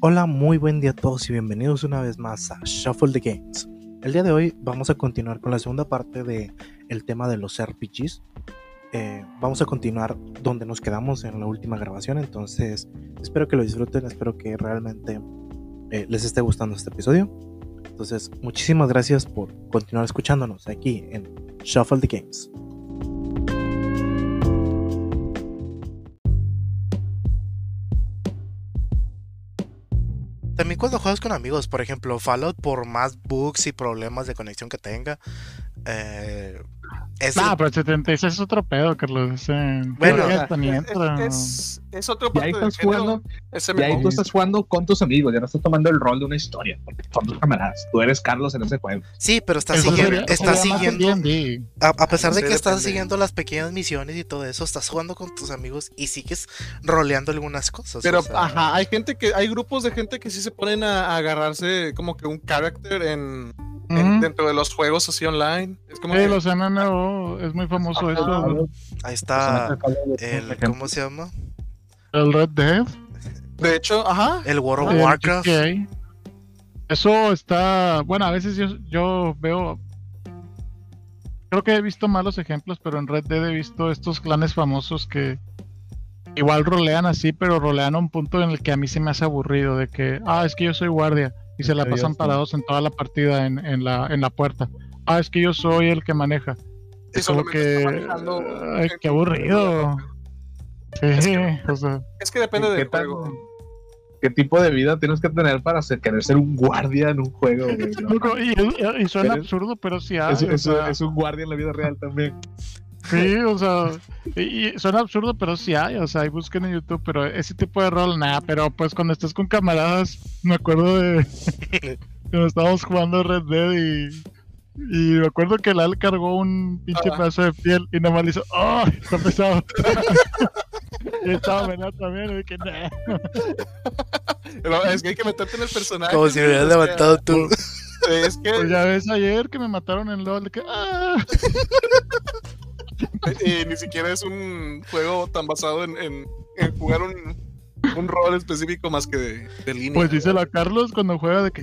Hola, muy buen día a todos y bienvenidos una vez más a Shuffle the Games. El día de hoy vamos a continuar con la segunda parte de el tema de los RPGs. Eh, vamos a continuar donde nos quedamos en la última grabación, entonces espero que lo disfruten, espero que realmente eh, les esté gustando este episodio. Entonces, muchísimas gracias por continuar escuchándonos aquí en Shuffle the Games. También cuando juegas con amigos, por ejemplo, Fallout, por más bugs y problemas de conexión que tenga, eh, es ah, pero 76 es otro pedo, Carlos. bueno, es, es, otro y ahí, estás jugando, y ahí tú estás jugando con tus amigos, ya no estás tomando el rol de una historia, porque son tus camaradas. Tú eres Carlos en ese juego. Sí, pero estás siguiendo. estás siguiendo a, pesar de que estás siguiendo las pequeñas misiones y todo eso, estás jugando con tus amigos y sigues roleando algunas cosas. Pero, ajá, hay gente que, hay grupos de gente que sí se ponen a, a agarrarse como que un carácter en dentro de los juegos así online. Es como los MMO, es muy famoso eso. Ahí está el, ¿cómo se llama? El Red Dead. De hecho, ajá. El World of Warcraft. Eso está, bueno, a veces yo, yo veo, creo que he visto malos ejemplos, pero en Red Dead he visto estos clanes famosos que igual rolean así, pero rolean a un punto en el que a mí se me hace aburrido, de que, ah, es que yo soy guardia y se la pasan parados en toda la partida en, en, la, en la puerta. Ah, es que yo soy el que maneja. Es como que. Ay, qué aburrido. Sí, es que, o sea, es que depende del juego. ¿Qué tipo de vida tienes que tener para ser, querer ser un guardia en un juego? y, suena absurdo, pero sí hay. Es, es, un guardia en la vida real también. Sí, o sea, y, suena absurdo, pero sí hay, o sea, ahí busquen en YouTube, pero ese tipo de rol, nada, pero pues cuando estás con camaradas, me acuerdo de cuando estábamos jugando Red Dead y, y me acuerdo que el Al cargó un pinche pedazo de piel y nada más le hizo, ¡oh! Está pesado. y estaba venado también, y que nah. es que hay que meterte en el personaje. Como si me hubieras levantado tú. Es que... Pues ya ves ayer que me mataron en LOL, que ¡ah! y ni siquiera es un juego tan basado en, jugar un, un, rol específico más que de, línea. Pues dice la Carlos cuando juega de que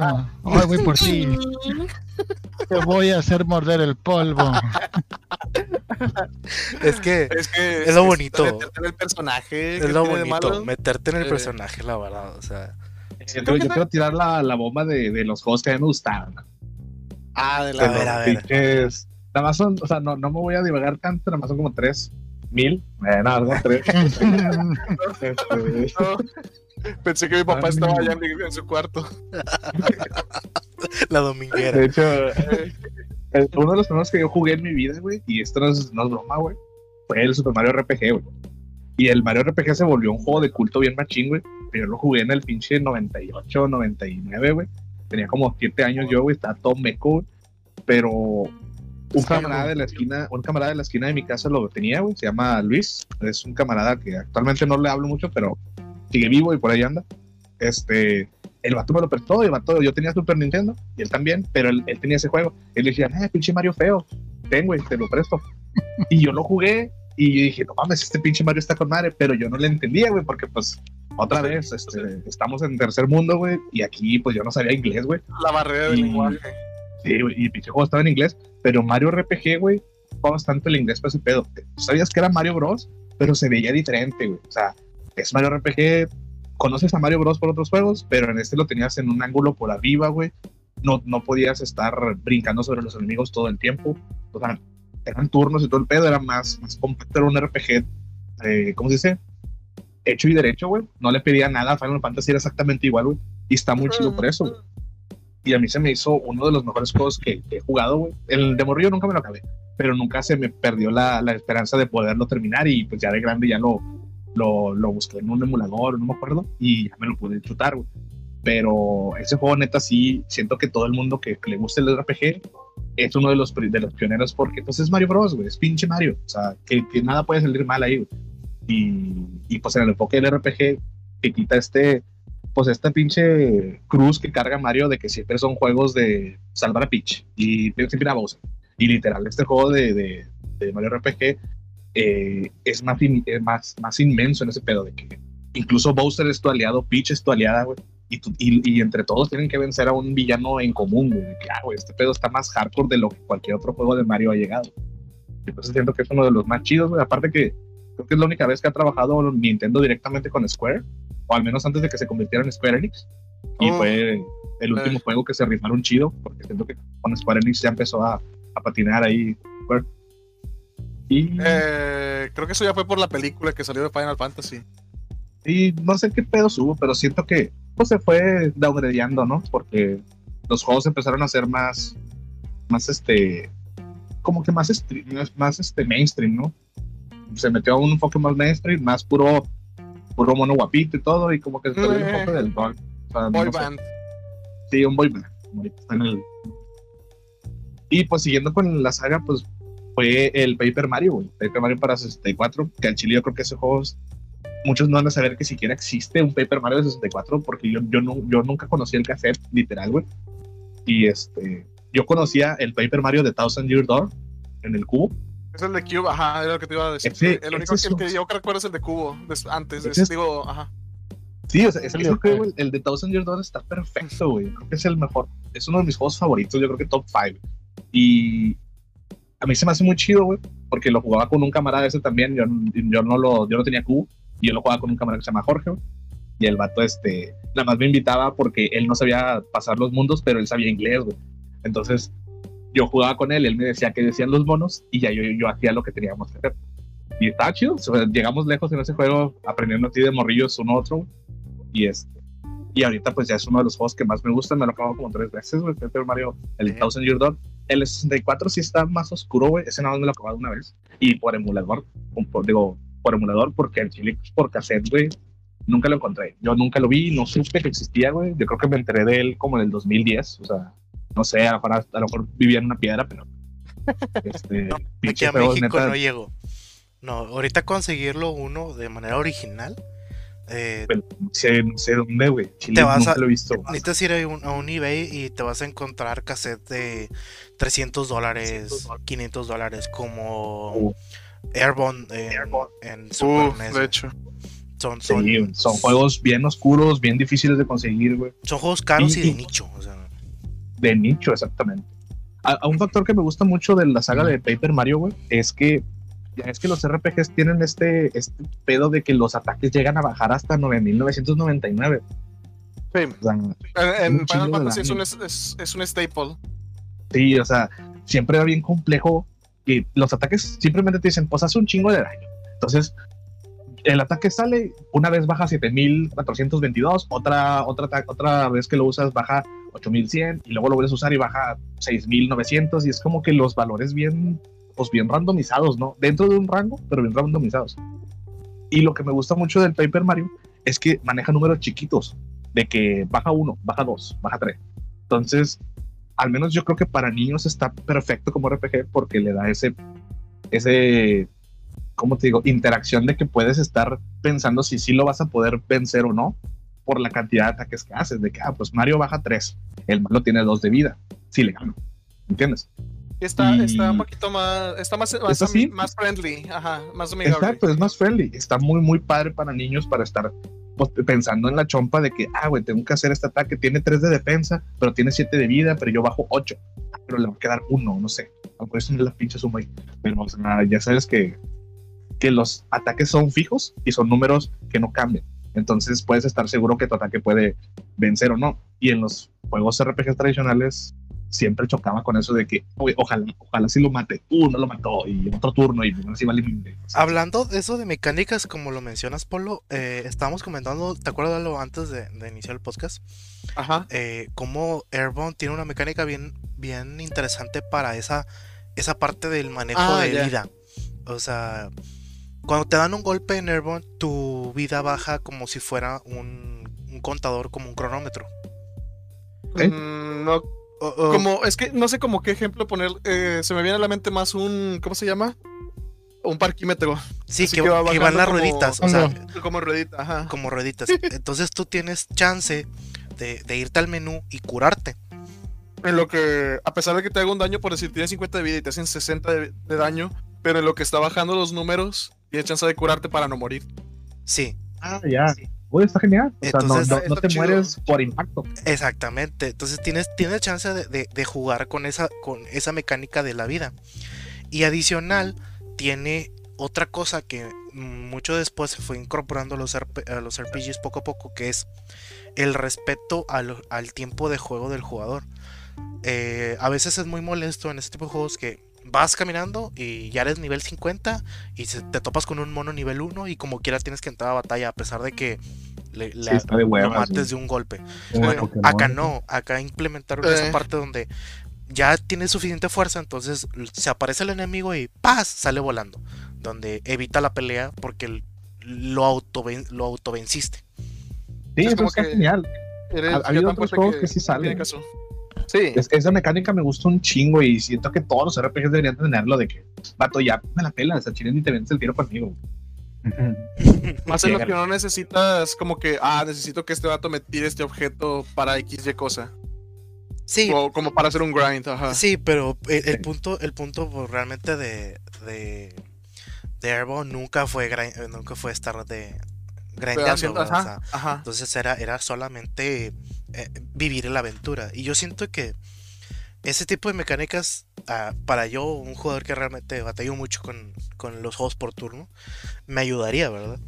ah, ay, voy por ti. Te voy a hacer morder el polvo. es que es, lo bonito. Meterte en el personaje. Es lo bonito, meterte en el eh. personaje, la verdad. O sea. Yo, quiero tirar la, la bomba de, de, los juegos que a mí me gustaron. Ah, de la a ver, a ver. Nada más son, o sea, no, no me voy a divagar tanto, nada más son como tres mil. Eh, no, algo tres. Pensé que mi papá estaba allá en, su cuarto. La dominguera. De hecho, eh, uno de los primeros que yo jugué en mi vida, güey, y esto no es, no es broma, güey, fue el Super Mario RPG, güey. Y el Mario RPG se volvió un juego de culto bien machín, güey. Pero yo lo jugué en el pinche 98, 99, güey. Tenía como 7 años yo, güey, estaba todo meco, güey. Pero un camarada de la esquina, un camarada de la esquina de mi casa lo tenía, güey, se llama Luis, es un camarada que actualmente no le hablo mucho, pero sigue vivo y por ahí anda. Este, el vato me lo prestó, y el vato, yo tenía Super Nintendo y él también, pero él, tenía ese juego. Él decía, eh, pinche Mario feo, tengo, güey, te lo presto. y yo lo jugué y yo dije, no mames, este pinche Mario está con madre, pero yo no le entendía, güey, porque pues otra vez, este, estamos en tercer mundo, güey, y aquí pues yo no sabía inglés, güey. La barrera del lenguaje. Sí, y el pinche juego estaba en inglés, pero Mario RPG, güey, jugaba bastante el inglés para ese pedo. Sabías que era Mario Bros, pero se veía diferente, güey. O sea, es Mario RPG, conoces a Mario Bros por otros juegos, pero en este lo tenías en un ángulo por arriba, güey. No, no podías estar brincando sobre los enemigos todo el tiempo. O sea, eran turnos y todo el pedo, era más, más compacto, era un RPG, eh, ¿cómo se dice? Hecho y derecho, güey. No le pedía nada a Final Fantasy, era exactamente igual, güey. Y está muy chido por eso, güey y a mí se me hizo uno de los mejores juegos que, he jugado, güey. El de Morrillo nunca me lo acabé, pero nunca se me perdió la, la, esperanza de poderlo terminar y pues ya de grande ya lo, lo, lo, busqué en un emulador, no me acuerdo, y ya me lo pude chutar, güey. Pero ese juego neta sí, siento que todo el mundo que, le guste el RPG es uno de los, de los pioneros porque pues es Mario Bros, güey, es pinche Mario, o sea, que, que nada puede salir mal ahí, güey. Y, y pues en el enfoque del RPG que quita este pues esta pinche cruz que carga Mario de que siempre son juegos de salvar a Peach y siempre a Bowser. Y literal, este juego de, de, Mario RPG eh, es más, más, más inmenso en ese pedo de que incluso Bowser es tu aliado, Peach es tu aliada, güey. Y, y, entre todos tienen que vencer a un villano en común, güey. Ah, güey, este pedo está más hardcore de lo que cualquier otro juego de Mario ha llegado. Entonces siento que es uno de los más chidos, güey. Aparte que creo que es la única vez que ha trabajado Nintendo directamente con Square, o al menos antes de que se convirtiera en Square Enix. Y oh. fue el último juego que se rifaron chido, porque siento que con Square Enix ya empezó a, a patinar ahí. Y... Eh, creo que eso ya fue por la película que salió de Final Fantasy. Y no sé qué pedo hubo, pero siento que pues, se fue downgradeando, ¿no? Porque los juegos empezaron a ser más, más este, como que más, más este mainstream, ¿no? Se metió a un enfoque más mainstream, más puro, puro mono guapito y todo, y como que se perdió un poco del boy band. Sí, un boy band. Y pues siguiendo con la saga, pues fue el Paper Mario, güey. Paper Mario para 64, que al chile yo creo que ese juego muchos no van a saber que siquiera existe un Paper Mario de 64 porque yo, yo, no, yo nunca conocí el cassette literal, güey. Y este, yo conocía el Paper Mario de Thousand Year Door en el cubo. Es el de Cube, ajá, era lo que te iba a decir. el único que, que, yo recuerdo es el de cubo, antes, es, digo, ajá. Sí, o sea, es, el, que, el de Thousand Year Door está perfecto, güey. Creo que es el mejor. Es uno de mis juegos favoritos, yo creo que top 5. Y a mí se me hace muy chido, güey, porque lo jugaba con un camarada ese también. Yo, yo, no, lo, yo no tenía cubo y yo lo jugaba con un camarada que se llama Jorge, Y el vato, este, nada más me invitaba porque él no sabía pasar los mundos, pero él sabía inglés, güey. Entonces, yo jugaba con él, él me decía qué decían los monos y ya yo, yo hacía lo que teníamos que hacer. Y estaba chido, llegamos lejos en ese juego aprendiendo así de morrillos uno otro. Y este, y ahorita pues ya es uno de los juegos que más me gustan, me lo acabo como tres veces, güey, Super Mario, el Thousand Year Door. El 64 sí está más oscuro, güey, ese nada más me lo acabo una vez. Y por emulador, digo, por emulador, porque el chile por cassette, güey, nunca lo encontré. Yo nunca lo vi, no supe que existía, güey. Yo creo que me enteré de él como en el 2010, o sea, no sé, a lo mejor, a lo mejor vivía en una piedra, pero... Este, no, aquí a México no llego. No, ahorita conseguirlo uno de manera original eh, no, sé, dónde, güey. Te vas a, lo he visto. Necesitas ir a un, a un, eBay y te vas a encontrar cassette de 300 dólares, 500 dólares, como uh. Airborne en, Super NES, De hecho. Son, son, son, juegos bien oscuros, bien difíciles de conseguir, güey. Son juegos caros y, de nicho. O sea. De nicho, exactamente. A, un factor que me gusta mucho de la saga de Paper Mario, güey, es que es que los RPGs tienen este, este pedo de que los ataques llegan a bajar hasta 9999. Sí. en Final Fantasy es un, es, un staple. Sí, o sea, siempre era bien complejo que los ataques simplemente te dicen, pues hace un chingo de daño. Entonces, el ataque sale, una vez baja 7422, otra, otra, otra vez que lo usas baja 8100 y luego lo vuelves a usar y baja 6900 y es como que los valores bien pues bien randomizados, ¿no? Dentro de un rango, pero bien randomizados. Y lo que me gusta mucho del Paper Mario es que maneja números chiquitos, de que baja uno, baja dos, baja tres. Entonces, al menos yo creo que para niños está perfecto como RPG porque le da ese, ese, ¿cómo te digo? Interacción de que puedes estar pensando si sí lo vas a poder vencer o no por la cantidad de ataques que haces. De que, ah, pues Mario baja tres, el malo tiene dos de vida, sí le gano. ¿Entiendes? Está, está un poquito más, está más, más, friendly, ajá, más amigable. Exacto, es más friendly. Está muy, muy padre para niños para estar pues, pensando en la chompa de que, ah, güey, tengo que hacer este ataque. Tiene 3 de defensa, pero tiene 7 de vida, pero yo bajo 8. pero le va a quedar 1, no sé. Aunque eso no es la pinche suma ahí. Pero ya sabes que, que los ataques son fijos y son números que no cambian. Entonces puedes estar seguro que tu ataque puede vencer o no. Y en los juegos RPGs tradicionales siempre chocaba con eso de que, ojalá, ojalá sí lo mate, uh, no lo mató, y otro turno, y así vale. Hablando de eso de mecánicas, como lo mencionas, Polo, eh, estábamos comentando, ¿te acuerdas de lo antes de, iniciar el podcast? Ajá. Eh, cómo Airborne tiene una mecánica bien, bien interesante para esa, esa parte del manejo ah, de vida. O sea, cuando te dan un golpe en Airborne, tu vida baja como si fuera un, un contador, como un cronómetro. Mm, no como, es que no sé como qué ejemplo poner. Eh, se me viene a la mente más un. ¿Cómo se llama? Un parquímetro. Sí, que, van las rueditas. O sea, como rueditas, ajá. Como rueditas. Entonces tú tienes chance de, irte al menú y curarte. En lo que, a pesar de que te haga un daño, por decir, tienes 50 de vida y te hacen 60 de, de daño, pero en lo que está bajando los números, tienes chance de curarte para no morir. Sí, Ah, ya. Uy, está genial. O sea, no- Entonces, no, está- no está te chido. mueres por impacto. Exactamente. Entonces tienes, tienes chance de, de- de jugar con esa, con esa mecánica de la vida. Y adicional, tiene otra cosa que mucho después se fue incorporando a los, RP a los RPGs poco a poco, que es el respeto al, al tiempo de juego del jugador. Eh, a veces es muy molesto en este tipo de juegos que vas caminando y ya eres nivel 50 y se- te topas con un mono nivel 1 y como quiera tienes que entrar a batalla a pesar de que le, Sí, la- está de lo mates de un golpe. Bueno, Pokémon. acá no, acá implementaron esa Eh. parte donde ya tiene suficiente fuerza, entonces se aparece el enemigo y ¡paz! sale volando, donde evita la pelea porque lo auto lo autovenciste. Sí, Es eso como está que- genial. Eres Ha- ha habido otros juegos que sí no tiene salen. Sí. Es- esa mecánica me gusta un chingo y siento que todos los RPGs deberían tenerlo de que, vato, ya me la pela, esa chile ni te vendes el tiro conmigo. Más en los Llegan. que no necesitas como que, ah, necesito que este vato me tire este objeto para XY cosa. Sí, O como para hacer un grind, ajá. sí, pero el, el Sí. punto, el punto pues, realmente de, de, de Airborne nunca fue grind- nunca fue estar de Pero grindeando, haciendo- ¿verdad? O ajá, sea, ajá. Entonces era, era solamente eh, vivir la aventura. Y yo siento que ese tipo de mecánicas, ah, para yo, un jugador que realmente batallo mucho con, con los juegos por turno, me ayudaría, ¿verdad?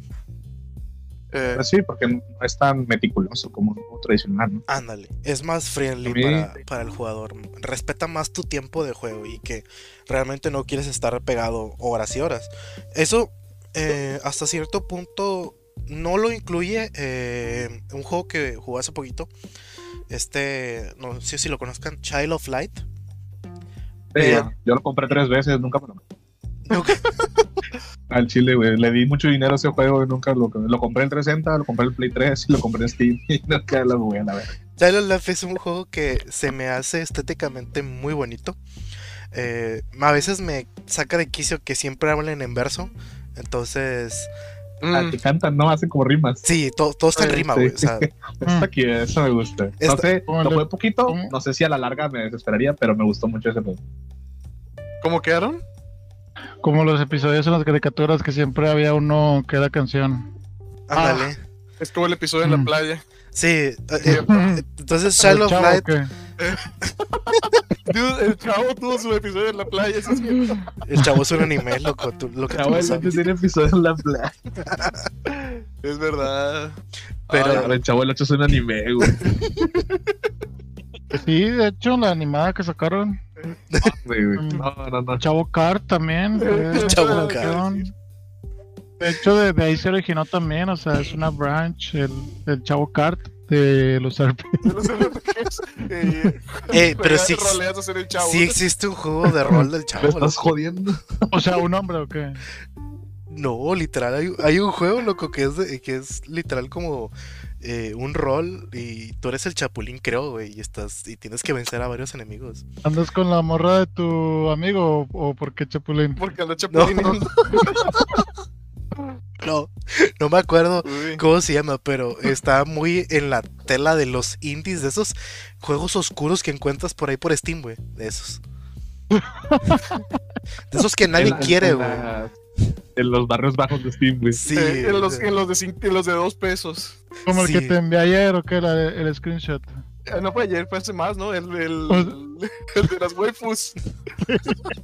Eh, Pues sí, porque no es tan meticuloso como un juego tradicional, ¿no? Ándale, es más friendly A mí- para, para el jugador. Respeta más tu tiempo de juego y que realmente no quieres estar pegado horas y horas. Eso, eh, hasta cierto punto, no lo incluye eh, un juego que jugué hace poquito. Este, no sé si lo conozcan, Child of Light. Sí, yo lo compré tres veces, nunca me lo Ok. Al chile, güey. Le di mucho dinero a ese juego y nunca lo, lo compré en 360, lo compré en Play 3 y lo compré en Steam y nunca lo jugué a la verga. Child of Light es un juego que se me hace estéticamente muy bonito. Eh, a veces me saca de quicio que siempre hablen en verso. Entonces, Ah, que cantan, ¿no? Hacen como rimas. sí, to- todo está en Sí, rima, sí. güey. O sea, Está aquí, eso me gusta. No Esta- sé, ¿Cómo lo jugué poquito, cómo? no sé si a la larga me desesperaría, pero me gustó mucho ese juego. ¿Cómo quedaron? Como los episodios en las caricaturas que siempre había uno que era canción. ándale. Es como el episodio en la Mm. playa. Sí, eh, eh, entonces ¿El of Light? Dude, el chavo tuvo su episodio en la playa. eso es cierto. el chavo es un anime, loco, tú- lo que tú no sabes. tiene episodio en la playa. Es verdad. Pero- Ay, el chavo el 8 es un anime, güey. Sí, de hecho, la animada que sacaron. güey. No, no, no. El Chavo Kart también. El Chavo sacaron. De hecho, de, de ahí se originó también, o sea, es una branch, el, el Chavo Kart de los RP. de los RPGs, eh, Eh, pero ser el chavo. sí existe un juego de rol del ¿Me chavo. estás jodiendo? O sea, un hombre o qué. No, literal, hay, hay un juego, loco, que es, de- que es literal como eh, un rol y tú eres el chapulín, creo, güey, y estás y tienes que vencer a varios enemigos. ¿Andas con la morra de tu amigo o, o por qué Chapulín? Porque anda chapulineando. No, no me acuerdo Uy. cómo se llama, pero está muy en la tela de los indies, de esos juegos oscuros que encuentras por ahí por Steam, güey, de esos. De esos que nadie En la- quiere, en güey. En los barrios bajos de Steam, güey. Sí, Eh, en, los, en, los de cinco- en los de dos pesos. Como el Sí. que te envié ayer o qué, la- el screenshot. Eh, No fue ayer, fue hace más, ¿no? El, el, el de las waifus.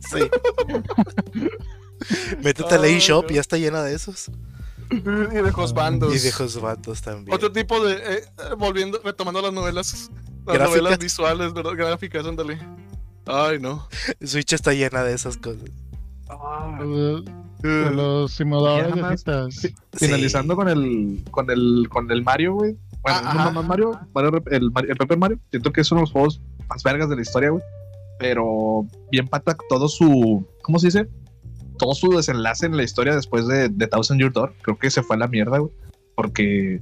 sí. Métete a la Ay, eShop no. y ya está llena de esos. Y de Josbandos. Y de Josbatos también. Otro tipo de. eh, volviendo, retomando las novelas. Las Gráficas. novelas visuales, ¿verdad? Gráficas, ándale. Ay, no. Switch está llena de esas cosas. De, de los simuladores. Sí. Finalizando con el con el con el Mario, güey. Bueno, Ah, no más Mario, Mario el, el Paper Mario, siento que es uno de los juegos más vergas de la historia, güey. Pero bien pata todo su, ¿cómo se dice? Todo su desenlace en la historia después de, de Thousand Year Door, creo que se fue a la mierda, güey. Porque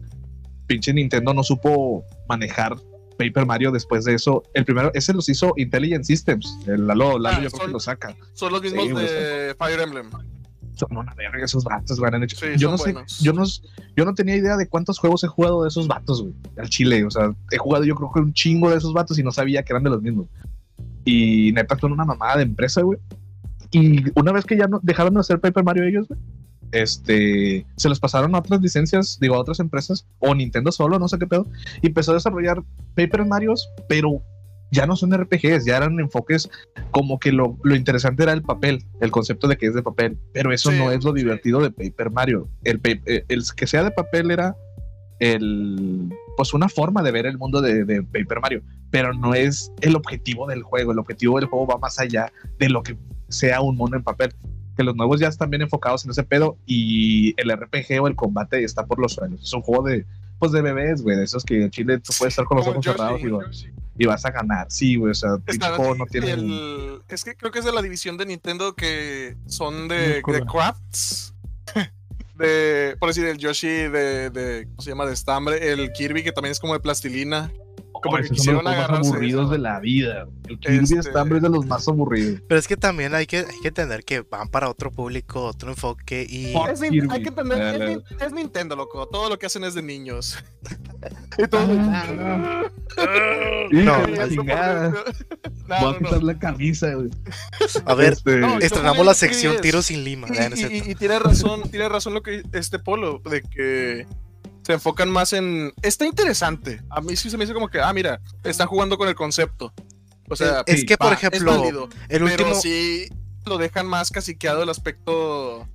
pinche Nintendo no supo manejar Paper Mario después de eso. El primero, ese los hizo Intelligent Systems. El Lalo, Lalo Ah, yo creo que lo saca. Son los mismos Sí, de Fire Emblem. Son una verga esos vatos, güey. han hecho- Sí, yo no sé, yo no, yo no tenía idea de cuántos juegos he jugado de esos vatos, güey. Al chile, o sea, he jugado yo creo que un chingo de esos vatos y no sabía que eran de los mismos. Y neta son una mamada de empresa, güey. Y una vez que ya no dejaron de hacer Paper Mario ellos, güey, este, se los pasaron a otras licencias, digo, a otras empresas, o Nintendo solo, no sé qué pedo, y empezó a desarrollar Paper Marios, pero ya no son RPGs, ya eran enfoques como que lo, lo interesante era el papel, el concepto de que es de papel, pero eso Sí, no es lo sí. divertido de Paper Mario. El, eh, el que sea de papel era el, pues una forma de ver el mundo de, de Paper Mario, pero no es el objetivo del juego, el objetivo del juego va más allá de lo que sea un mono en papel. Que los nuevos ya están bien enfocados en ese pedo y el RPG o el combate está por los suelos. Es un juego de, pues de bebés, güey, de esos que en Chile tú puedes estar con los ojos cerrados y, vas a ganar. Sí, güey, o sea, pinche juego no tiene. el- es que creo que es de la división de Nintendo que son de, de crafts. De, por decir, el Yoshi de, de, ¿cómo se llama? De estambre. El Kirby, que también es como de plastilina. Son los más aburridos eso. de la vida. El Kirby Este- Stambre es de los más aburridos. Pero es que también hay que, hay que entender que van para otro público, otro enfoque y... Es Kirby. hay que entender, Dale. es, Nin- es Nintendo, loco. Todo lo que hacen es de niños. y todo. Ah, No, chingada. No, Voy a no, no. quitar la camisa, güey. A ver, Este, No, estrenamos la sección es- Tiro sin Lima. Y, no es y- cierto. y- y tiene razón, tiene razón lo que este Polo, de que se enfocan más en. Está interesante. A mí sí se me hizo como que, ah, mira, están jugando con el concepto. O sea, es sí, que, por va, ejemplo, válido. el último... Pero sí lo dejan más caciqueado el aspecto.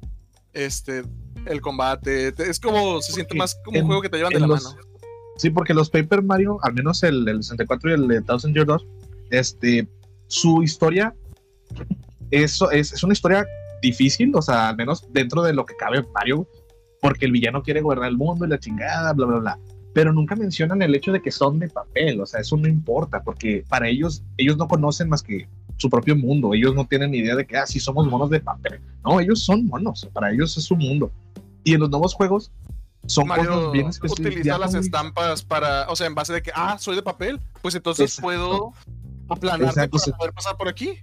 Este. El combate. Es como. Se siente más como un juego que te llevan de la los- mano. Sí, porque los Paper Mario, al menos el, el 64 y el de Thousand Year Door, este, su historia es, es, es una historia difícil, o sea, al menos dentro de lo que cabe Mario, porque el villano quiere gobernar el mundo y la chingada, bla, bla, bla. Pero nunca mencionan el hecho de que son de papel, o sea, eso no importa, porque para ellos, ellos no conocen más que su propio mundo, ellos no tienen ni idea de que, ah, sí, somos monos de papel. No, ellos son monos, para ellos es su mundo. Y en los nuevos juegos son Mario cosas bien específicas. utiliza las estampas para, o sea, en base de que, ah, soy de papel, pues entonces Exacto. puedo aplanarte Exacto, para poder pasar por aquí.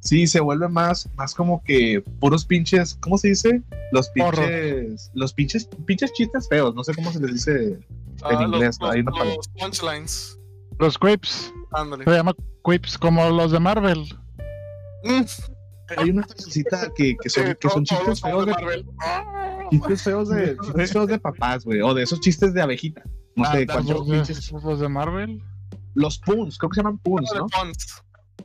Sí, se vuelve más, más como que puros pinches, ¿cómo se dice? Los pinches, los pinches, pinches chistes feos, no sé cómo se les dice. Ah, inglés, los, los- punchlines. Los quips. Ándale. Se llama quips como los de Marvel. Mm, Hay una frasecita que, que son, que son chistes feos de, Marvel. chistes feos de, chistes feos de papás, güey, o de esos chistes de abejita. No Ah, sé, cuántos pinches, los de Marvel. los puns, creo que se llaman puns, ¿no?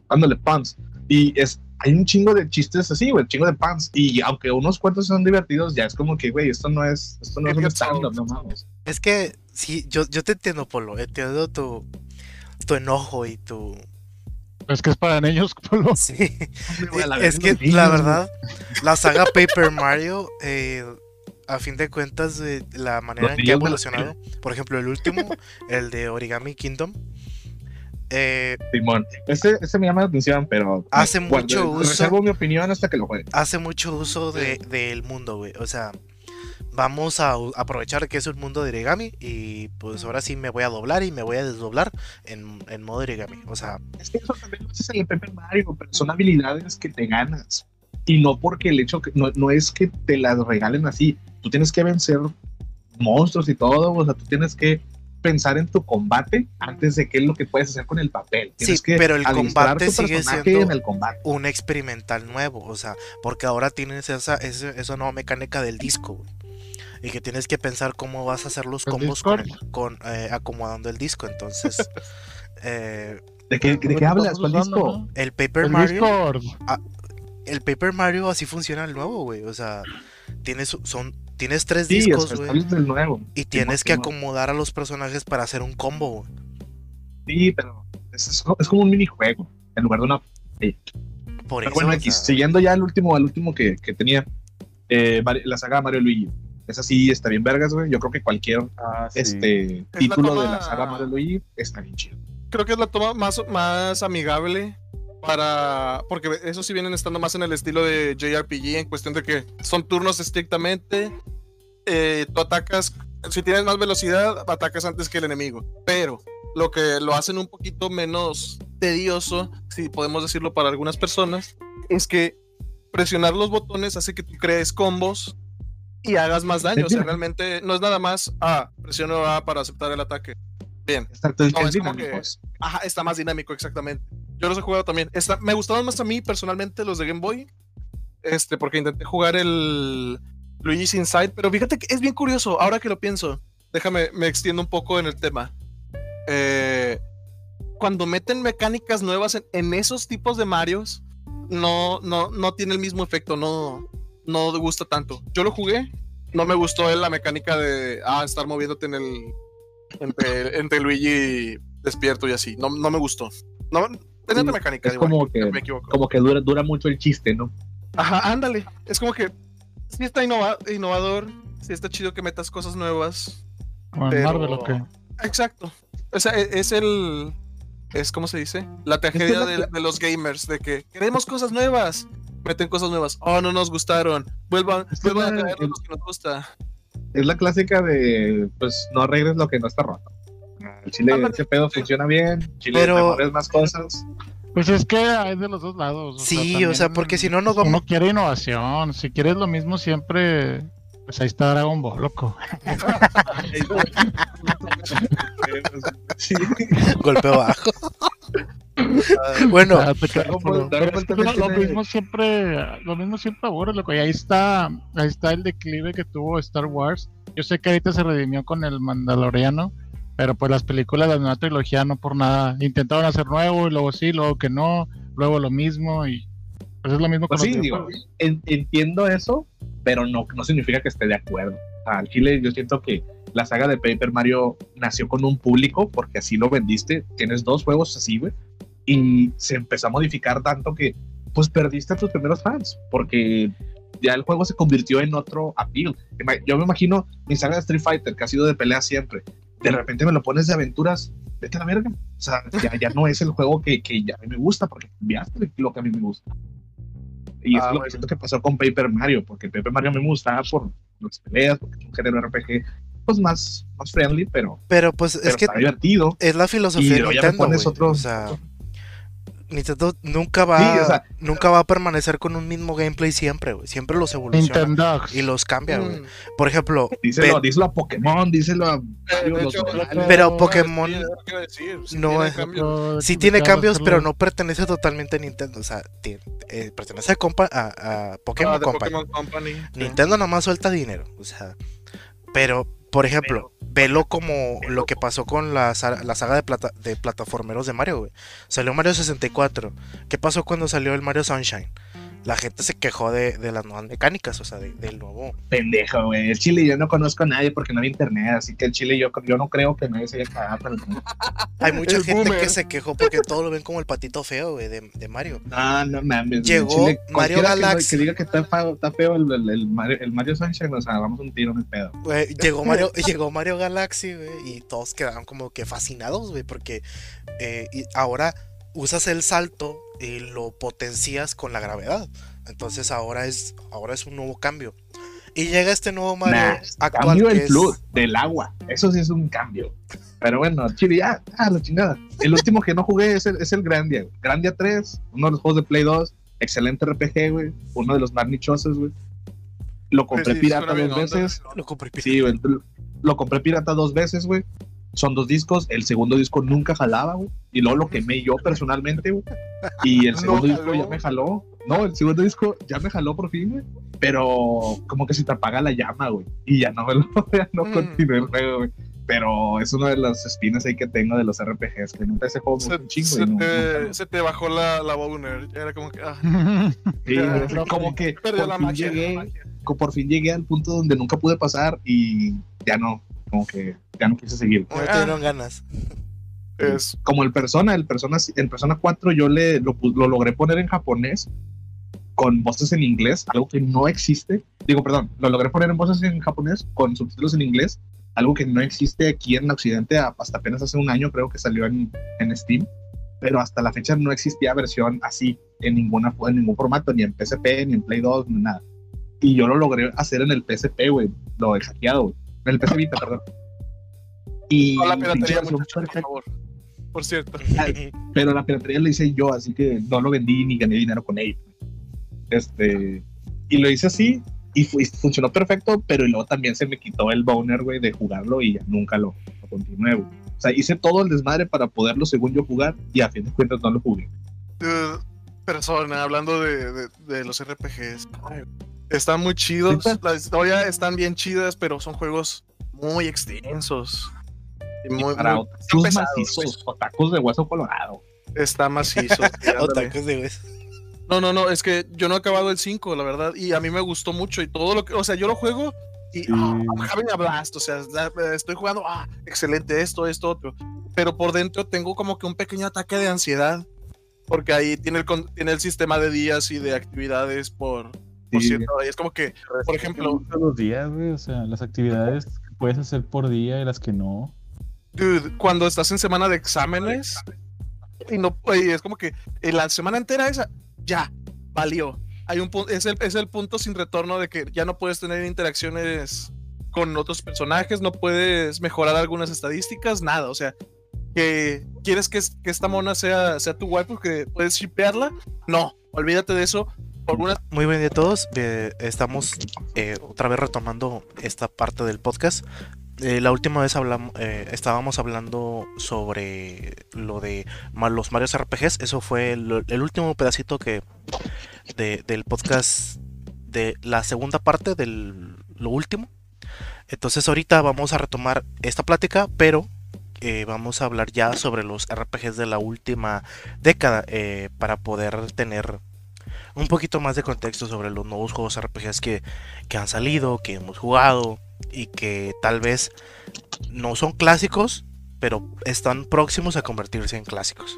Ándale, puns. Y es, hay un chingo de chistes así, güey, chingo de puns. Y aunque unos cuantos son divertidos, ya es como que, güey, esto no es, esto no es un stand-up, old. no mames. Es que, sí, yo, yo te entiendo, Polo. Entiendo tu, tu enojo y tu... Es que es para niños. Polo. Sí. Güey, es que niños, la güey. verdad, la saga Paper Mario, eh, a fin de cuentas, de la manera Los en que ha evolucionado, por ejemplo, el último, el de Origami Kingdom, eh, Simón, ese, ese me llama la atención, pero Hace guardo- mucho uso- Reservo mi opinión hasta que lo juegue. hace mucho uso de- del mundo, güey. O sea, vamos a aprovechar que es un mundo de origami y pues ahora sí me voy a doblar y me voy a desdoblar en, en modo origami. O sea, Es que eso también lo haces en el Paper Mario, pero son habilidades que te ganas. Y no porque el hecho que no, no es que te las regalen así. Tú tienes que vencer monstruos y todo. O sea, tú tienes que pensar en tu combate antes de qué es lo que puedes hacer con el papel. Tienes Sí, que pero el combate sigue siendo- en el combate. un experimental nuevo, o sea, porque ahora tienes esa, ese- esa nueva mecánica del disco, güey. Y que tienes que pensar cómo vas a hacer los ¿El combos con, eh, acomodando el disco. Entonces, eh, ¿De qué, de qué hablas? ¿Cuál Estamos disco? el. Paper El Mario, Discord. el Paper Mario así funciona el nuevo, güey. O sea, tienes, son, tienes tres Sí, discos, güey. nuevo. Y tienes que acomodar a los personajes para hacer un combo, güey. Sí, pero es, es- es como un minijuego en lugar de una Por Pero eso, bueno, sea, siguiendo ya al último, al último que, que tenía, eh, la saga Mario Luigi. Esa sí está bien vergas, güey. Yo creo que cualquier Ah, sí. este título de toma- la saga Mario Luigi está bien chido. Creo que es la toma más, más amigable para. Porque eso sí vienen estando más en el estilo de JRPG, en cuestión de que son turnos estrictamente. eh, tú atacas. Si tienes más velocidad, atacas antes que el enemigo. Pero lo que lo hacen un poquito menos tedioso, si podemos decirlo para algunas personas, es que presionar los botones hace que tú crees combos y hagas más daño. O sea, realmente no es nada más, ah, presiono A para aceptar el ataque. Bien. Exacto, No, es es como dinámico, que- es- Ajá, está más dinámico, exactamente. Yo los he jugado también. Está, me gustaban más a mí personalmente los de Game Boy. Este, porque intenté jugar el, Luigi's Inside, pero fíjate que es bien curioso, ahora que lo pienso, déjame, me extiendo un poco en el tema. Eh, cuando meten mecánicas nuevas en, esos tipos de Marios, no, no, no tiene el mismo efecto, no, no gusta tanto. Yo lo jugué, no me gustó la mecánica de ah, estar moviéndote en el entre Luigi despierto y así. No, no me gustó. No, otra mecánica. Es igual, como que, me equivoco. como que dura, dura mucho el chiste, ¿no? Ajá, ándale. Es como que sí está innova- innovador, sí está chido que metas cosas nuevas. Como en Pero- Marvel, ¿o qué? Exacto. O sea, e- es el. Es como se dice. La tragedia la de, los gamers, de que queremos cosas nuevas. Meten cosas nuevas. Oh, no nos gustaron. Vuelvan, Es a la- traer el- los que nos gusta. Es la clásica de, pues, no arregles lo que no está roto. El chile, Ándale. ese pedo funciona bien. Chile, Pero- mejores más cosas. Pues es que hay de los dos lados. Sí, también o sea, porque si no nos vamos. Uno quiere innovación. Si quieres lo mismo siempre, pues ahí está Dragon Ball, loco. Sí. Golpe bajo. bueno, Ah, pero es que lo, mismo siempre, lo mismo siempre aburre, loco. Y ahí está, ahí está el declive que tuvo Star Wars. Yo sé que ahorita se redimió con el Mandaloriano, pero pues las películas de la nueva trilogía no por nada intentaron hacer nuevo y luego sí, luego que no, luego lo mismo y pues es lo mismo con Pues los sí, digo, entiendo eso, pero no, no significa que esté de acuerdo. Al chile yo siento que la saga de Paper Mario nació con un público porque así lo vendiste. Tienes dos juegos así, güey. Y se empezó a modificar tanto que pues perdiste a tus primeros fans porque ya el juego se convirtió en otro appeal. Yo me imagino mi saga de Street Fighter, que ha sido de pelea siempre. De repente me lo pones de aventuras, vete a la verga. O sea, ya, ya no es el juego que, que ya a mí me gusta porque cambiaste lo que a mí me gusta. Y eso Ah, es lo que siento que pasó con Paper Mario, porque Paper Mario me gustaba por las peleas, porque es un género RPG pues más, más friendly, pero, pero pues pero es que está divertido. es la Y filosofía luego ya me pones O sea, Nintendo nunca va, Sí, o sea, nunca va a permanecer con un mismo gameplay siempre, güey. Siempre los evoluciona Nintendo. y los cambia, güey. Mm. Por ejemplo, Díselo, díselo a Pokémon, díselo a Eh, los hecho, pero Pokémon decir, no tiene es- cambios. sí tiene cambios, pero no pertenece totalmente a Nintendo. O sea, eh, pertenece a, compa- a, a Pokémon Ah, de Company. Pokémon Company. sí. Nintendo nomás suelta dinero, o sea, pero por ejemplo, velo como lo que pasó con la, la saga de, plata, de plataformeros de Mario, güey. Salió Mario 64. ¿Qué pasó cuando salió el Mario Sunshine? La gente se quejó de, de las nuevas mecánicas, o sea, de- del nuevo. Pendejo, güey. El Chile yo no conozco a nadie porque no hay internet, así que el Chile yo, yo no creo que nadie se haya cagado. no. Hay mucha El gente boomer. que se quejó porque todo lo ven como el patito feo, güey, de, de Mario. No, no mames. el Llegó Chile, Mario cualquiera que no- Galaxy. Que, diga que está feo, está feo el, el- el Mario, el Mario Sunshine, o sea, vamos un tiro en el pedo. Güey, llegó Mario, llegó Mario Galaxy, güey, y todos quedaron como que fascinados, güey, porque eh, y ahora usas el salto y lo potencias con la gravedad. Entonces ahora es, ahora es un nuevo cambio. Y llega este nuevo Mario Nah, actual Cambio que el es- del agua. Eso sí es un cambio. Pero bueno, Chile, ya, ah, la chingada. El último que no jugué es el, es el Grandia. güey. Grandia 3, uno de los juegos de Play 2. Excelente RPG, güey. Uno de los más nichosos, güey. Lo compré Sí, sí, pirata dos onda. veces. Lo compré pirata. Sí, güey. Lo compré pirata dos veces, güey. Son dos discos. El segundo disco nunca jalaba, güey. Y luego lo quemé yo personalmente, güey. Y el No segundo disco jaló. ya me jaló. No, el segundo disco ya me jaló por fin, güey. Pero como que se te apaga la llama, güey. Y ya no, me lo- ya no Mm. continué el juego, güey. Pero es una de las espinas ahí que tengo de los RPGs. Que nunca ese juego Se, gusta un chingo. se y no- te, se te bajó la, la boner. Era como que. Ah, Sí, como que perdió por la fin magia. llegué- la magia. co- por fin llegué al punto donde nunca pude pasar y ya no, como que ya no quise seguir. No Ah. te dieron ganas. Es, Como el Persona, el Persona, en Persona 4 yo le, lo, lo logré poner en japonés con voces en inglés, algo que no existe. Digo, perdón, lo logré poner en voces en japonés con subtítulos en inglés, algo que no existe aquí en Occidente a- hasta apenas hace un año creo que salió en, en Steam, pero hasta la fecha no existía versión así en, ninguna, en ningún formato, ni en PSP, ni en Play 2, ni nada. Y yo lo logré hacer en el PSP, güey, lo he hackeado, güey. El PC Vita, perdón. Y no la piratería, por favor. Por cierto. pero la piratería lo hice yo, así que no lo vendí ni gané dinero con él. Este, y lo hice así y, fu- y funcionó perfecto, pero luego también se me quitó el boner, güey, de jugarlo y ya nunca lo, lo continué, güey. O sea, hice todo el desmadre para poderlo, según yo, jugar y a fin de cuentas no lo jugué. Dude, persona, hablando de, de, de los RPGs. Ay, Están muy chidos. ¿Neta? La historia están bien chidas, pero son juegos muy extensos. Y muy, Para muy- pesados, macizos, otakus de hueso colorado. pues. Está macizo. Otakus de hueso. No, no, no, es que yo no he acabado el 5, la verdad, y a mí me gustó mucho y todo lo que, o sea, yo lo juego y Sí. ah, I'm having a blast, o sea, da- estoy jugando, ah, excelente esto, esto, otro, pero por dentro tengo como que un pequeño ataque de ansiedad, porque ahí tiene el, con- tiene el sistema de días y de actividades por Sí. es como que, por ejemplo, los días, güey, o sea, las actividades que puedes hacer por día y las que no. dude, cuando estás en semana de exámenes y no, y es como que en la semana entera esa, ya, valió. Hay un punto, es el, es el punto sin retorno de que ya no puedes tener interacciones con otros personajes, no puedes mejorar algunas estadísticas, nada. O sea, que quieres que, que esta mona sea, sea tu wife porque puedes shipearla. No, olvídate de eso. Muy buen día a todos. eh, estamos eh, otra vez retomando esta parte del podcast. Eh, la última vez hablamos, estábamos hablando sobre lo de los Mario RPGs. Eso fue el, último pedacito que de- del podcast de la segunda parte del lo último. Entonces ahorita vamos a retomar esta plática, pero vamos a hablar ya sobre los RPGs de la última década para poder tener un poquito más de contexto sobre los nuevos juegos RPGs que, que han salido, que hemos jugado y que tal vez no son clásicos, pero están próximos a convertirse en clásicos.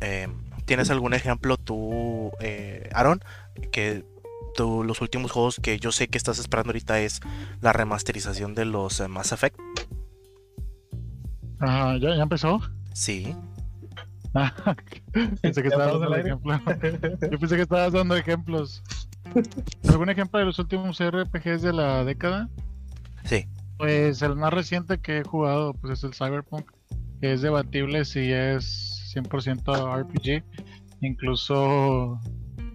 Eh, ¿Tienes algún ejemplo tú, eh, Aaron? Que tú, los últimos juegos que yo sé que estás esperando ahorita es la remasterización de los eh, Mass Effect. Ah, ¿ya, ya empezó. Sí. Pensé que estabas dando ejemplo. Yo pensé que estabas dando ejemplos. ¿Algún ejemplo de los últimos RPGs de la década? Sí. Pues el más reciente que he jugado pues es el Cyberpunk, que es debatible si es 100% RPG. Incluso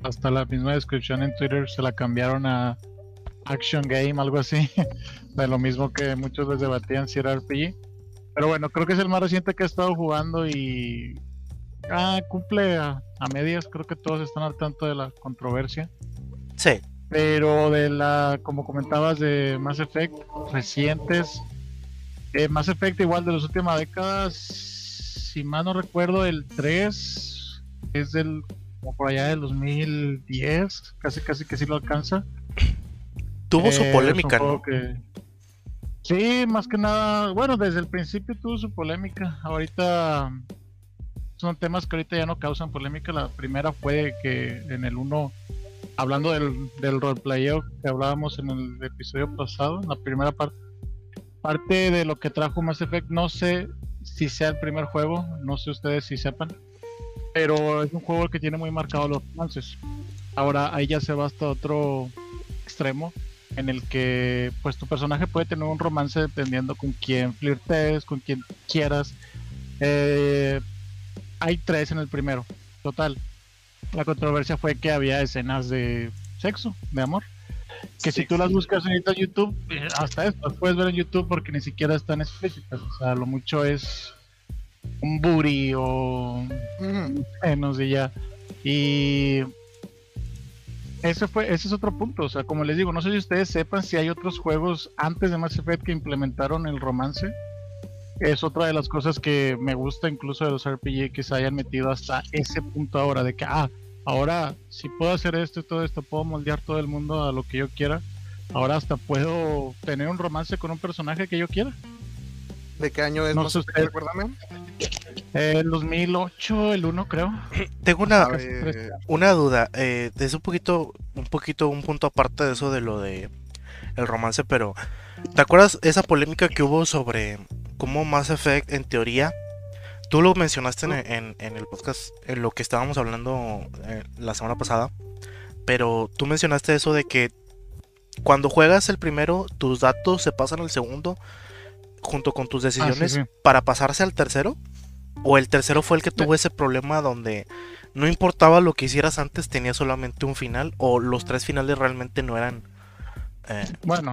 hasta la misma descripción en Twitter se la cambiaron a Action Game, algo así. De lo mismo que muchos les debatían si era RPG. Pero bueno, creo que es el más reciente que he estado jugando y ah, cumple a, a medias. Creo que todos están al tanto de la controversia. Sí. Pero de la, como comentabas, de Mass Effect recientes, eh, Mass Effect igual de las últimas décadas, si mal no recuerdo, el 3 es del, como por allá del 2010, casi casi que sí lo alcanza. Tuvo su Eh, polémica, ¿no? que- Sí, más que nada, bueno, desde el principio tuvo su polémica. Ahorita son temas que ahorita ya no causan polémica. La primera fue que en el 1, hablando del, del que hablábamos en el episodio pasado, la primera parte, parte de lo que trajo Mass Effect, no sé si sea el primer juego, no sé ustedes si sepan, pero es un juego que tiene muy marcados los romances. Ahora ahí ya se va hasta otro extremo en el que pues tu personaje puede tener un romance dependiendo con quién flirtees, con quien quieras. Eh, hay tres en el primero, total. La controversia fue que había escenas de sexo, de amor. Que si tú las buscas en YouTube, eh, hasta eso las puedes ver en YouTube porque ni siquiera están explícitas. O sea, lo mucho es un booty o menos y ya. Y ese fue, ese es otro punto. O sea, como les digo, no sé si ustedes sepan si hay otros juegos antes de Mass Effect que implementaron el romance. Es otra de las cosas que me gusta incluso de los RPG que se hayan metido hasta ese punto ahora, de que, ah, ahora si puedo hacer esto y todo esto, puedo moldear todo el mundo a lo que yo quiera. Ahora hasta puedo tener un romance con un personaje que yo quiera. ¿De qué año es? No No sé usted. recuérdame. El 2008, el 1 creo. Tengo una, tres. Una duda, eh, es un poquito, un poquito, un punto aparte de eso de lo de el romance, pero ¿te acuerdas esa polémica que hubo sobre cómo Mass Effect en teoría? Tú lo mencionaste en, en- en el podcast, en lo que estábamos hablando eh, la semana pasada, pero tú mencionaste eso de que cuando juegas el primero, tus datos se pasan al segundo junto con tus decisiones sí. para pasarse al tercero. O el tercero fue el que tuvo ese problema donde no importaba lo que hicieras antes, tenía solamente un final, o los tres finales realmente no eran. eh, Bueno,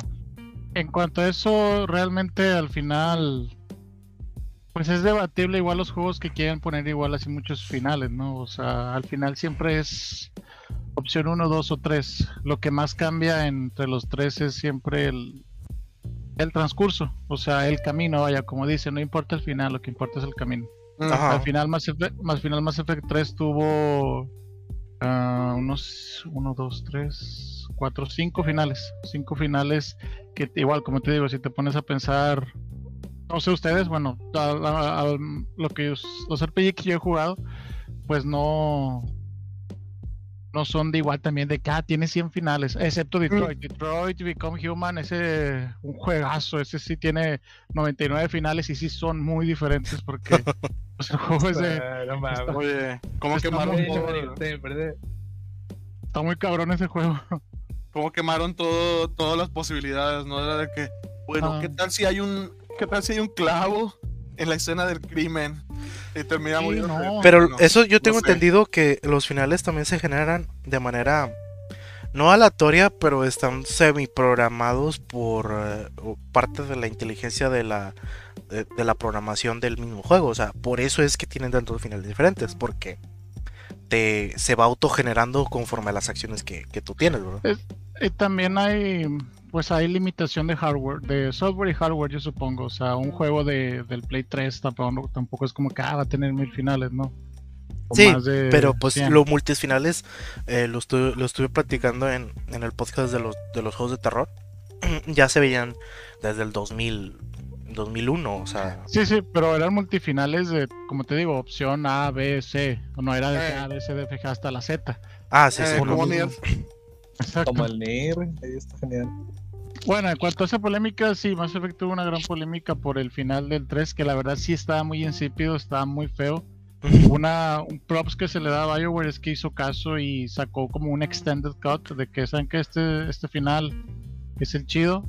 en cuanto a eso, realmente al final, pues es debatible igual los juegos que quieren poner igual así muchos finales, ¿no? O sea, al final siempre es Opción 1, 2 o 3. Lo que más cambia entre los tres es siempre el, el transcurso, o sea, el camino, vaya, como dice, no importa el final, lo que importa es el camino. Ajá. Al final Mass Effect, más final Mass Effect 3 tuvo ah, unos 1, 2, 3, 4, 5 finales. 5 finales que igual, como te digo, si te pones a pensar, no sé ustedes, bueno, a- a- a- lo que os- los RPG que yo he jugado, pues no no son de igual también de que ah, tiene 100 finales, excepto Detroit. Detroit Become Human, ese un juegazo, ese sí tiene 99 finales y sí son muy diferentes porque pues, el juego es de, Ah, no. Oye, ¿cómo Está quemaron, todo, está muy cabrón ese juego. cómo quemaron todo, todas las posibilidades? ¿No? Era de que, bueno, Ah. ¿qué tal si hay un, qué tal si hay un clavo en la escena del crimen? Y termina Sí, muriendo. no. Pero No, eso yo tengo sé. entendido que los finales también se generan de manera no aleatoria, pero están semi programados por o parte de la inteligencia de la de, de la programación del mismo juego. O sea, por eso es que tienen tantos finales diferentes, porque te se va autogenerando conforme a las acciones que, que tú tienes, ¿verdad? Y también hay, pues hay limitación de hardware, de software y hardware, yo supongo. O sea, un juego de, del Play 3 tampoco, tampoco es como que ah, va a tener mil finales, ¿no? O Sí, Pero pues 100. los multifinales eh, lo, estuve, lo estuve platicando en, en el podcast de los, de los juegos de terror. ya se veían desde el 2000, 2001, o sea... Sí, sí, pero eran multifinales de, como te digo, opción A, B, C. O no era de Eh. A, B, C, D, F, G hasta la Z. Ah, sí, Eh, sí. Como el NIR, ahí está genial. Bueno, en cuanto a esa polémica, sí, Mass Effect tuvo una gran polémica por el final del 3, que la verdad sí estaba muy insípido, estaba muy feo. Una, un props que se le da a BioWare es que hizo caso y sacó como un extended cut de que saben que este, este final es el chido.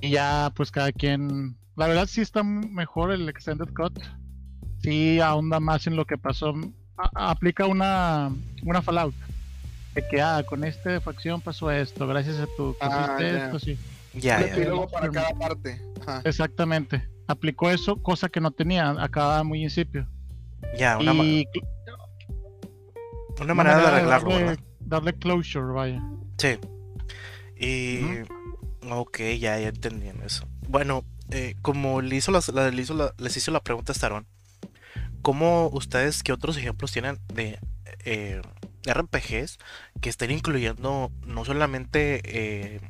Y ya, pues cada quien. La verdad sí está mejor el extended cut. Sí ahonda más en lo que pasó. A- aplica una, una Fallout. De que, ah, con esta facción pasó esto, gracias a tu. que Ah, hiciste ya. esto, sí. Ya, Un epílogo para cada parte. Ajá. Exactamente. Aplicó eso, cosa que no tenía, acababa muy incipio. Ya, una, ma- y una manera de arreglarlo, darle, darle closure, vaya. Sí. Y. Ok, ya, ya entendí en eso. Bueno, eh, como le hizo las- la- le hizo la- les hizo la pregunta a Staron, ¿cómo ustedes, qué otros ejemplos tienen de eh, RPGs que estén incluyendo no solamente eh,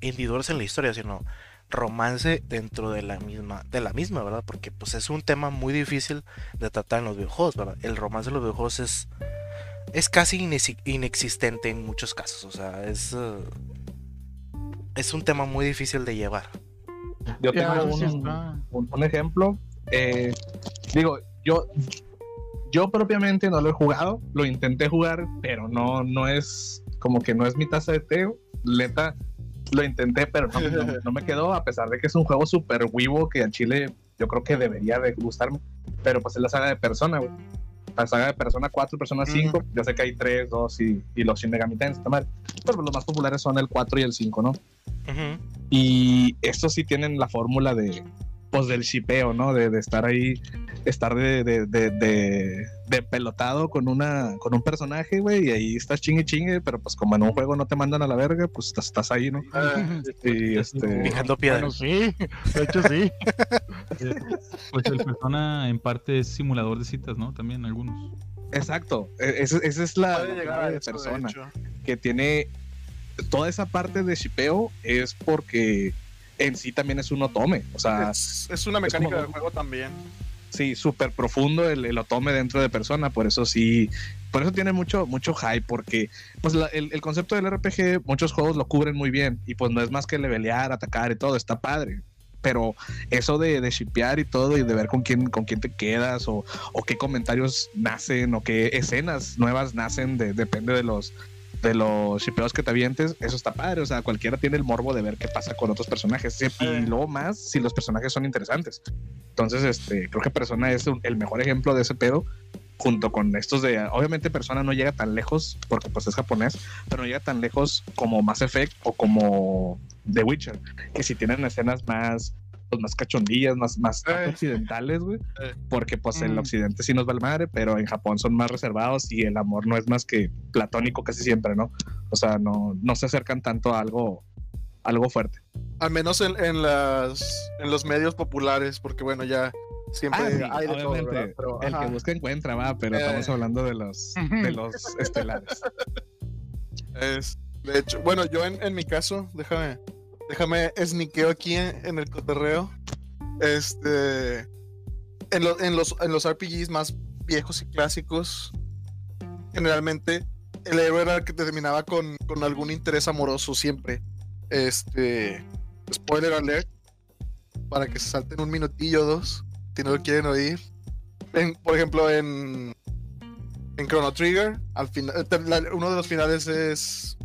individuos en la historia, sino romance dentro de la misma, de la misma, ¿verdad? Porque pues es un tema muy difícil de tratar en los videojuegos, ¿verdad? El romance en los videojuegos es es casi inexi- inexistente en muchos casos, o sea, es eh, es un tema muy difícil de llevar. Yo tengo un, un- un ejemplo. eh, digo, yo, yo propiamente no lo he jugado, lo intenté jugar, pero no, no es como que no es mi taza de té. Leta, lo intenté, pero no, no- no me quedó, a pesar de que es un juego súper vivo que a Chile yo creo que debería de gustarme. Pero pues es la saga de Persona, güey. La saga de Persona 4, Persona 5. Yo sé que hay 3, 2 y, y los Shin Megami Tensei, mal. Pero pues, los más populares son el 4 y el 5, ¿no? Y estos sí tienen la fórmula de, pues, del shipeo, ¿no? De, de estar ahí, estar de, de, de, de- de pelotado con, una, con un personaje, güey, y ahí estás chingue chingue, pero pues como en un juego no te mandan a la verga, pues estás, estás ahí, ¿no? Y este... Picando piedra. Bueno, sí, de hecho sí. Pues el persona en parte es simulador de citas, ¿no? También algunos. Exacto, e- esa, esa es la, eso, persona, que tiene toda esa parte de shipeo es porque en sí también es un otome, o sea... Es, es una mecánica como- del juego también. Sí, súper profundo el, el otome dentro de persona, por eso sí, por eso tiene mucho, mucho hype, porque pues la- el, el concepto del RPG, muchos juegos lo cubren muy bien, y pues no es más que levelear, atacar y todo, está padre. Pero eso de, de shipear y todo, y de ver con quién, con quién te quedas, o, o qué comentarios nacen, o qué escenas nuevas nacen, de- depende de los de los shipeos que te avientes, eso está padre. O sea, cualquiera tiene el morbo de ver qué pasa con otros personajes. Y luego más si los personajes son interesantes. Entonces, este, creo que Persona es el mejor ejemplo de ese pedo, junto con estos de, obviamente Persona no llega tan lejos, porque pues es japonés, pero no llega tan lejos como Mass Effect o como The Witcher, que si tienen escenas más, más cachondillas, más, más Eh. occidentales, güey. Eh. Porque pues en Mm. Occidente sí nos va el madre, pero en Japón son más reservados y el amor no es más que platónico casi siempre, ¿no? O sea, no, no se acercan tanto a algo, algo fuerte. Al menos en, en las en los medios populares, porque bueno, ya siempre Ah, sí, hay de todo, obviamente. ¿verdad? Pero, el ajá. que busca encuentra, va, pero Eh. estamos hablando de los, de los estelares. Es, de hecho, bueno, yo en, en mi caso, déjame, déjame sniqueo aquí en, el cotorreo. Este, en, lo- en los, en los RPGs más viejos y clásicos, generalmente el héroe era el que terminaba con, con algún interés amoroso siempre. Este, spoiler alert, para que se salten un minutillo o dos, si no lo quieren oír. En- por ejemplo, en, en Chrono Trigger, al final, la- uno de los finales es,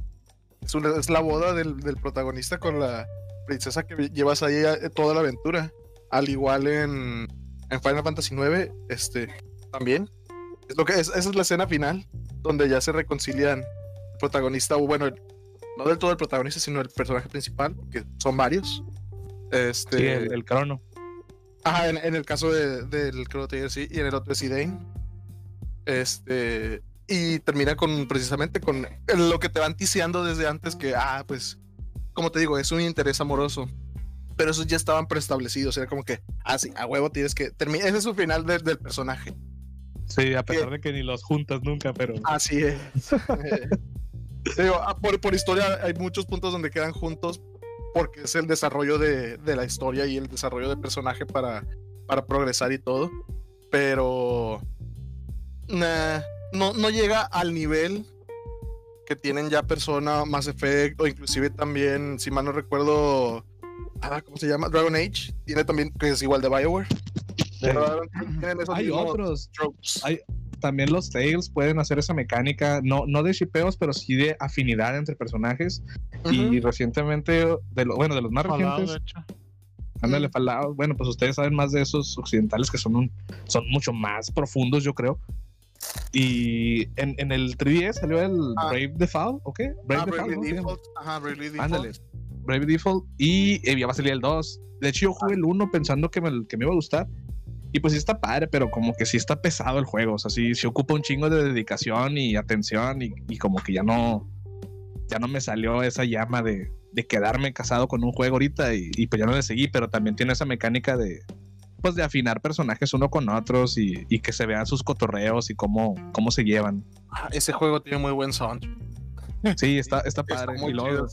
es, una- es la boda del, del protagonista con la princesa que llevas ahí eh, toda la aventura. Al igual en, en Final Fantasy IX, este, también. Es lo que es, esa es la escena final, donde ya se reconcilian el protagonista, o bueno, no del todo el protagonista, sino el personaje principal, que son varios. Este, Sí, el, el crono. Ajá, en, en el caso de- del Chrono Trigger sí, y en el otro es Zidane. Este. Y termina con precisamente con lo que te van ticiando desde antes, que, ah, pues, como te digo, es un interés amoroso. Pero esos ya estaban preestablecidos, era como que, ah, sí, a huevo tienes que terminar. Ese es su final del- del personaje. Sí, a pesar de que ni los juntas nunca, pero. Así es. Digo, ah, por, por historia hay muchos puntos donde quedan juntos porque es el desarrollo de, de la historia y el desarrollo del personaje para, para progresar y todo. Pero nah, no, no llega al nivel que tienen ya Persona, Mass Effect o inclusive también, si mal no recuerdo, ah, ¿cómo se llama? Dragon Age. Tiene también, que es igual de Bioware. Pero tienen esos Hay otros. tropes. Hay- También los Tales pueden hacer esa mecánica, no, no de shipeos, pero sí de afinidad entre personajes. Y Ujú. recientemente, de lo, bueno, de los más Fallout, recientes, ándale, Ujú. Fallout. Bueno, pues ustedes saben más de esos occidentales que son, un- son mucho más profundos, yo creo. Y en, en el 3DS salió el Ah. Brave Default, ¿ok? Brave Ah, Default, Bravely. Se. Default. Ajá, Bravely Default. Ándale. Brave Default. Y eh, ya va a salir el 2. De hecho, yo jugué el 1 pensando que me, que me iba a gustar. Y pues sí está padre, pero como que sí está pesado el juego. O sea, sí, sí ocupa un chingo de dedicación y atención. Y, y como que ya no. Ya no me salió esa llama de, de quedarme casado con un juego ahorita. Y, y pues ya no le seguí. Pero también tiene esa mecánica de. Pues de afinar personajes uno con otros y, y que se vean sus cotorreos y cómo, cómo se llevan. Ah, ese juego tiene muy buen soundtrack. Sí, está, está Está padre. muy y luego-.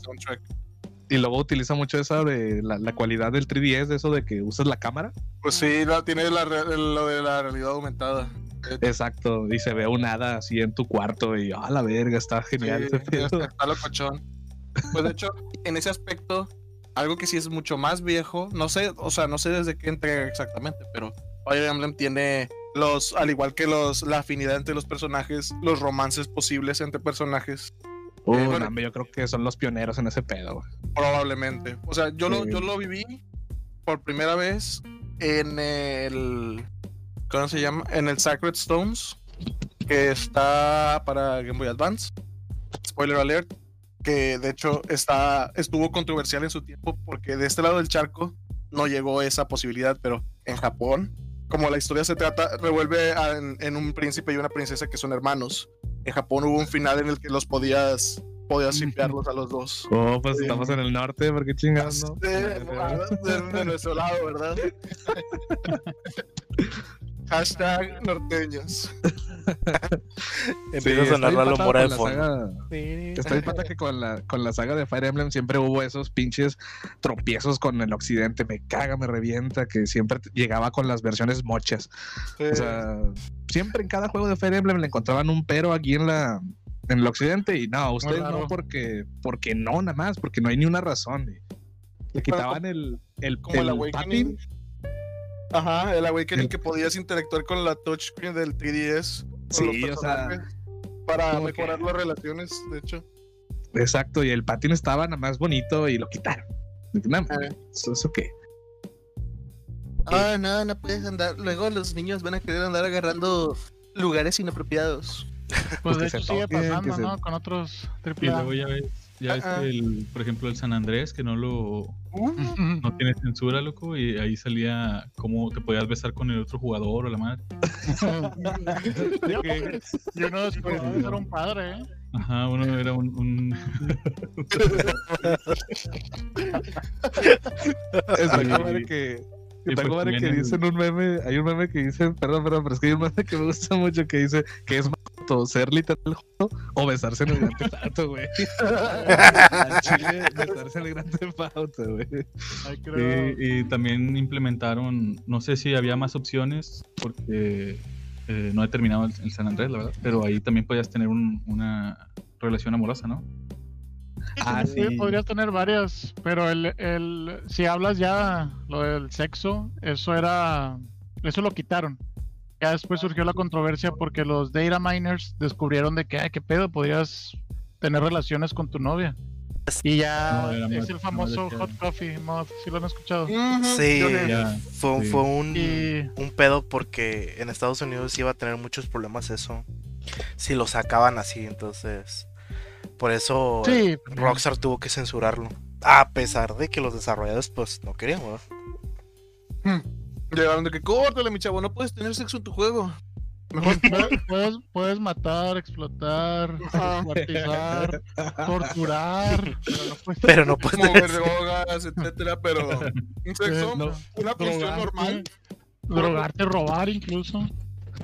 Y luego utiliza mucho esa de la, la cualidad del 3DS, de eso de que usas la cámara. Pues sí, la- tiene la lo de la realidad aumentada. Eh, Exacto. Y se ve un hada así en tu cuarto y a la verga, está genial sí, ese está, está locochón. Pues de hecho, en ese aspecto, algo que sí es mucho más viejo, no sé, o sea, no sé desde qué entrega exactamente, pero Fire Emblem tiene los, al igual que los, la afinidad entre los personajes, los romances posibles entre personajes, Uh, Eh, bueno. yo creo que son los pioneros en ese pedo. probablemente. O sea, yo, lo, yo lo viví por primera vez en el, ¿cómo se llama? En el Sacred Stones, que está para Game Boy Advance. Spoiler alert, que de hecho está, estuvo controversial en su tiempo porque de este lado del charco no llegó esa posibilidad, pero en Japón, como la historia se trata, revuelve a- en, en un príncipe y una princesa que son hermanos. En Japón hubo un final en el que los podías, podías shippearlos a los dos. Oh, pues Sí. estamos en el norte, porque chingados, no? De, de- de nuestro lado, ¿verdad? Hashtag norteños. Empieza a está sonar bien Lalo patado Mora de fondo. saga- Está bien pata que con la, con la saga de Fire Emblem siempre hubo esos pinches tropiezos con el occidente. Me caga, me revienta, que siempre llegaba con las versiones mochas. O sea, siempre en cada juego de Fire Emblem le encontraban un pero aquí en la en el occidente y no, ustedes no porque porque no nada más, porque no hay ni una razón. Le quitaban el el, como el el Awakening. tapping. Ajá, el Awakening El- que podías interactuar con la touchscreen del 3DS. Sí, los o sea, Para mejorar que- las relaciones, de hecho. Exacto, y el patín estaba nada más bonito y lo quitaron. "No, Eh. ¿Eso, eso qué? Ah, no, no puedes andar. Luego los niños van a querer andar agarrando lugares inapropiados. Pues que de hecho sigue pasando, se- ¿no? Con otros Y triple A. luego ya ves, ya ves Ajá. que el, por ejemplo, el San Andrés, que no lo Uh, no no tiene censura, loco, y ahí salía cómo te podías besar con el otro jugador o la madre. y uno después de ser un padre, ¿eh? Ajá, uno era un... un... Está que. Sí, pues, que dicen un meme, hay un meme que dice, perdón, perdón, pero es que hay un meme que me gusta mucho que dice que es ser literal joto o besarse en el gran Theft güey. Al chile, besarse en el gran Theft Auto, güey. Y, y también implementaron, no sé si había más opciones, porque eh, no he terminado el, el San Andrés, la verdad, pero ahí también podías tener un- una relación amorosa, ¿no? Ah, Sí, sí. Podrías tener varias, pero el, el, si hablas ya lo del sexo, eso era, eso lo quitaron. Ya después surgió la controversia porque los data miners descubrieron de que, ay, qué pedo, podrías tener relaciones con tu novia. Y ya No, es el famoso hot coffee mod, si lo han escuchado. Sí. Fue, sí. fue un, Y un pedo porque en Estados Unidos iba a tener muchos problemas eso. Si lo sacaban así, entonces. Por eso sí, Rockstar tuvo que censurarlo. A pesar de que los desarrolladores pues no querían, ¿verdad? Llegaron de que córtale, mi chavo, no puedes tener sexo en tu juego. Mejor puedes, puedes, puedes matar, explotar, Ajá. descuartizar, torturar, pero no puedes no mover tener- drogas, etcétera, pero un sexo, no, una función normal. drogarte, robar incluso.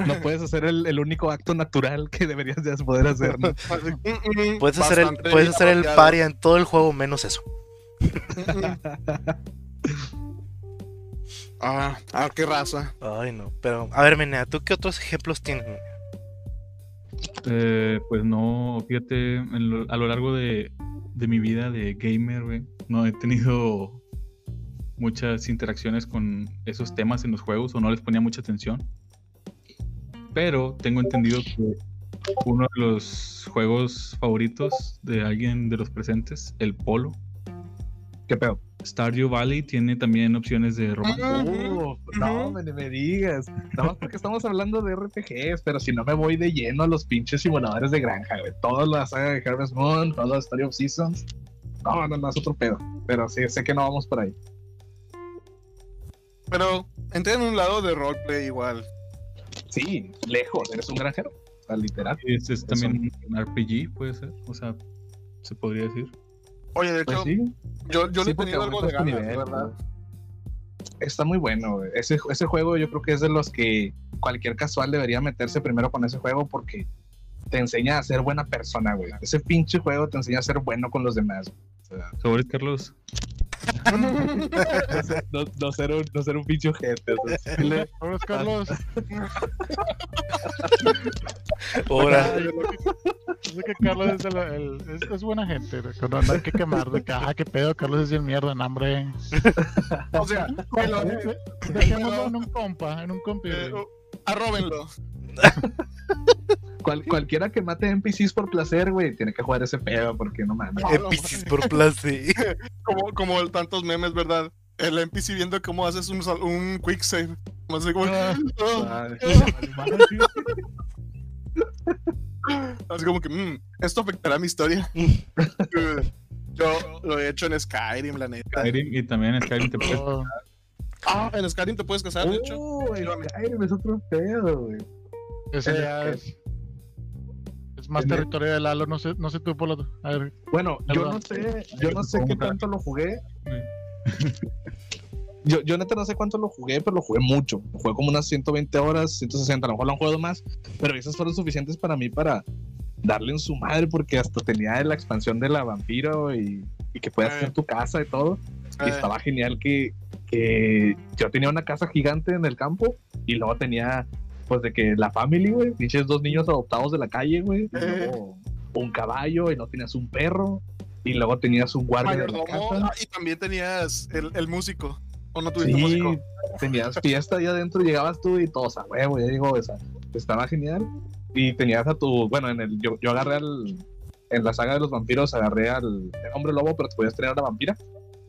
No puedes hacer el, el único acto natural que deberías de poder hacer, ¿no? Mm, mm, Puedes hacer el, puedes hacer el paria en todo el juego menos eso. Ah, ah, qué raza. Ay, no. Pero, a ver, Menea, ¿tú qué otros ejemplos tienes? Eh, pues no, fíjate, en lo- a lo largo de, de mi vida de gamer, güey, no he tenido muchas interacciones con esos temas en los juegos o no les ponía mucha atención. Pero tengo entendido que uno de los juegos favoritos de alguien de los presentes, el Polo, ¿Qué pedo? Stardew Valley, tiene también opciones de romance. Ujú, Uh, no, me, me digas. Nada más porque estamos hablando de RPGs, pero si no me voy de lleno a los pinches simuladores de granja, güey. Toda la saga de Harvest Moon, toda la Story of Seasons. No, no, no, es otro pedo. Pero sí, sé que no vamos por ahí. Pero entré en un lado de roleplay igual. Sí, lejos, eres un granjero. O sea, literal. Es, es también un RPG, puede ser, o sea, se podría decir. Oye, de Pues hecho, sí, yo, yo sí, le he tenido algo de aumentas tu ganas, nivel, ¿verdad? Está muy bueno, güey. Ese, ese juego yo creo que es de los que cualquier casual debería meterse primero con ese juego porque te enseña a ser buena persona, güey. Ese pinche juego te enseña a ser bueno con los demás. O sea, Sobre Carlos. no, no ser un, no ser un pinche ojete. o sea, le- Carlos, Ahora, Creo que- yo sé que Carlos es, el- buena gente, no, no hay que quemar, de que, ah, qué pedo, Carlos es bien mierda, no, hombre. O sea, que lo- De- Dejémoslo en un compa, en un compi. eh, arróbenlo. cual- cualquiera que mate NPCs por placer, güey, tiene que jugar ese pedo porque no mames. NPCs por placer. Como, como tantos memes, ¿verdad? El NPC viendo cómo haces un, sal- un quick save. No sé cómo. Ah, Ah, así como que, "Mm, esto afectará mi historia. Yo lo he hecho en Skyrim, la neta. Skyrim, y también en Skyrim te puedes oh, Ah, en Skyrim te puedes casar, de hecho. Oh, Skyrim es otro pedo, güey. ese ya el- es, es más territorio de Lalo, no sé, no sé tú, Polo. A ver, Bueno, yo no sé, yo no sé qué tanto lo jugué. Yo, yo neta no sé cuánto lo jugué, pero lo jugué mucho. Lo jugué como unas 120 horas, 160, a lo mejor lo han jugado más, pero esas fueron suficientes para mí para darle en su madre, porque hasta tenía la expansión de la vampiro y, y que puedas Eh. hacer tu casa y todo. Y Eh, estaba genial que, que yo tenía una casa gigante en el campo y luego tenía, pues, de que la family, güey, pinches dos niños adoptados de la calle, güey, Eh. un caballo y luego tenías un perro y luego tenías un guardia de la casa. y también tenías el, el músico. ¿O no tuviste Sí, músico? tenías fiesta ahí adentro, llegabas tú y todos a huevo, ya digo, o sea, estaba genial. Y tenías a tu, bueno, en el, yo, yo agarré al, en la saga de los vampiros, agarré al el hombre lobo, pero te podías tener a la vampira.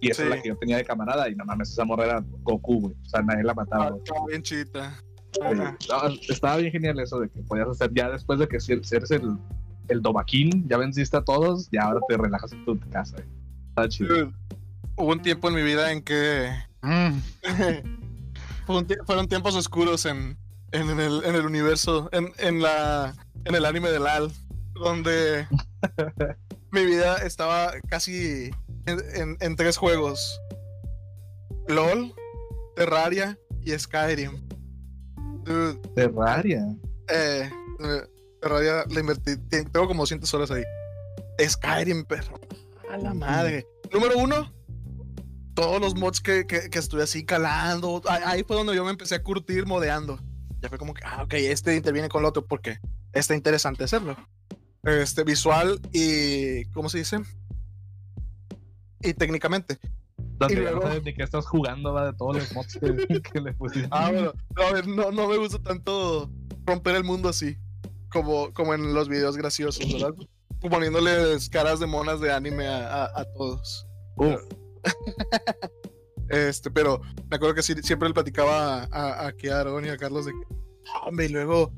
Y esa Sí. es la que yo tenía de camarada, y no mames, esa morra era Goku, güey. O sea, nadie la mataba, Ah, estaba bien chita. Estaba bien genial eso de que podías hacer ya después de que eres el, el Dobaquín, ya venciste a todos, ya ahora te relajas en tu casa. güey. Está chido. Hubo un tiempo en mi vida en que Mm, Fue un tie- fueron tiempos oscuros en, en, en el, en el universo, en, en, la, en el anime de LAL, donde mi vida estaba casi en, tres juegos. LOL, Terraria y Skyrim. Dude, Terraria. eh, eh, Terraria le invertí, te- tengo como 200 horas ahí. Skyrim, perro. A la madre. Número uno, todos los mods que, que, que estuve así calando. Ahí, fue donde yo me empecé a curtir modeando. Ya fue como que, ah, ok, este interviene con el otro porque está interesante hacerlo. Este, visual y. ¿Cómo se dice? Y técnicamente. Donde Y luego- no sabes de qué estás jugando, va de todos los mods que, que le pusiste. Ah, bueno, no, a ver, no, no me gusta tanto romper el mundo así. Como, como en los videos graciosos, ¿verdad? Poniéndoles caras de monas de anime a, a- a todos. Uh, Este, pero me acuerdo que sí- siempre le platicaba a, a, aquí a Aaron y a Carlos de que, hombre, y luego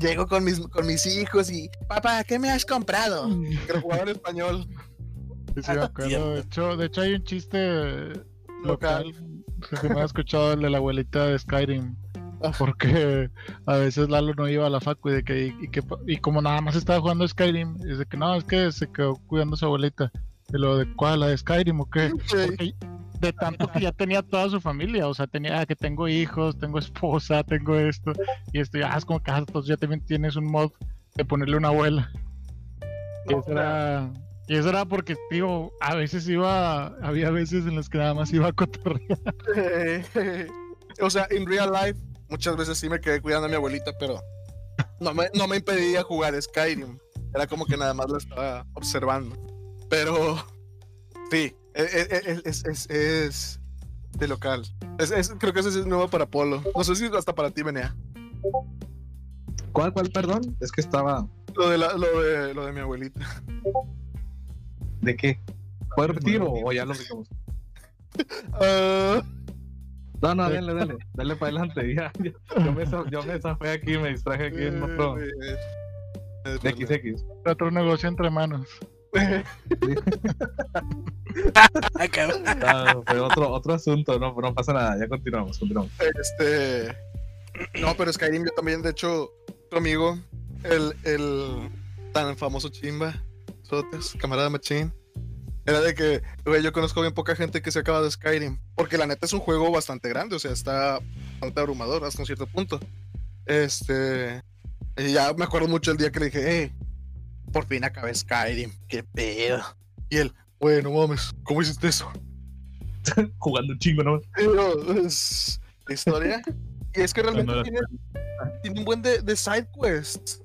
llego con mis, con mis hijos y, papá, ¿qué me has comprado? Que jugaba en español sí, sí, me acuerdo. De hecho, de hecho, hay un chiste local. local. que me ha escuchado el de la abuelita de Skyrim. Ah. Porque a veces Lalo no iba a la facu y, de que, y, que, y como nada más estaba jugando Skyrim, es de que no, es que se quedó cuidando a su abuelita. Y lo de cuál, la de Skyrim o qué. Porque de tanto que ya tenía toda su familia, o sea, tenía ah, que tengo hijos, tengo esposa, tengo esto, y esto ya es como que ah, entonces ya también tienes un mod de ponerle una abuela. Y eso era, y eso era porque, digo, a veces iba, había veces en las que nada más iba a cotorrear. o sea, en real life, muchas veces sí me quedé cuidando a mi abuelita, pero no me, no me impedía jugar Skyrim. Era como que nada más lo estaba observando. Pero sí, e- e- e- es, es, es de local. Es, es- creo que ese es nuevo para Polo. No sé si hasta para ti, Menea. ¿Cuál, cuál, perdón? Es que estaba. Lo de, la- lo de, lo de mi abuelita. ¿De qué? ¿Puedo repetir o, o ya lo dijimos? Ah, No, no, dale, dale. Dale para adelante. Ya, ya. Yo, me, yo me zafé aquí, me distraje aquí en otro. eh, eh, De XX. Otro negocio entre manos. Fue otro, otro asunto, no, no pasa nada. Ya continuamos, continuamos. Este. No, pero Skyrim, yo también, de hecho, tu amigo, el, el tan famoso Chimba, Sotes, camarada Machín, era de que, güey, yo conozco bien poca gente que se acaba de Skyrim, porque la neta es un juego bastante grande, o sea, está bastante abrumador hasta un cierto punto. Este. Y ya me acuerdo mucho el día que le dije, hey, por fin acabé Skyrim, qué pedo. Y él, bueno, mames, ¿cómo hiciste eso? Jugando un chingo, ¿no? Pero es historia. Y es que realmente tiene, tiene un buen de, de side quests.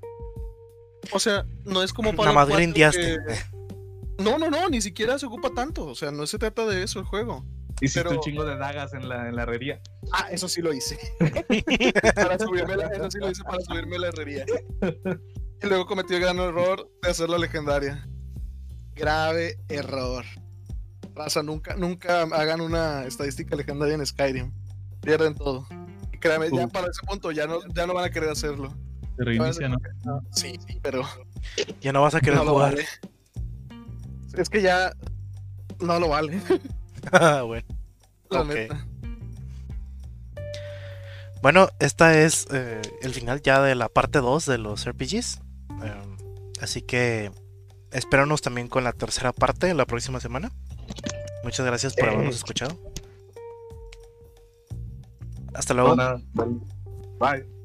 O sea, no es como Nada más 4 grindeaste. que- No, no, no, ni siquiera se ocupa tanto. O sea, no se trata de eso el juego. Hiciste Pero- un chingo de dagas en la, en la herrería. Ah, eso sí lo hice. para subirme la, eso sí lo hice para subirme a la herrería. Y luego cometí el gran error de hacerla legendaria. Grave error. Raza, nunca, nunca hagan una estadística legendaria en Skyrim. Pierden todo. Y créame, ya para ese punto ya no, ya no van a querer hacerlo. Se reinicia, ¿no? Sí, sí, pero Ya no vas a querer no lo jugar. vale. Es que ya no lo vale, bueno. la neta. Bueno, esta es eh, el final ya de la parte 2 de los RPGs. Em, así que espéranos también con la tercera parte la próxima semana. Muchas gracias por habernos escuchado. Hasta luego. Bye.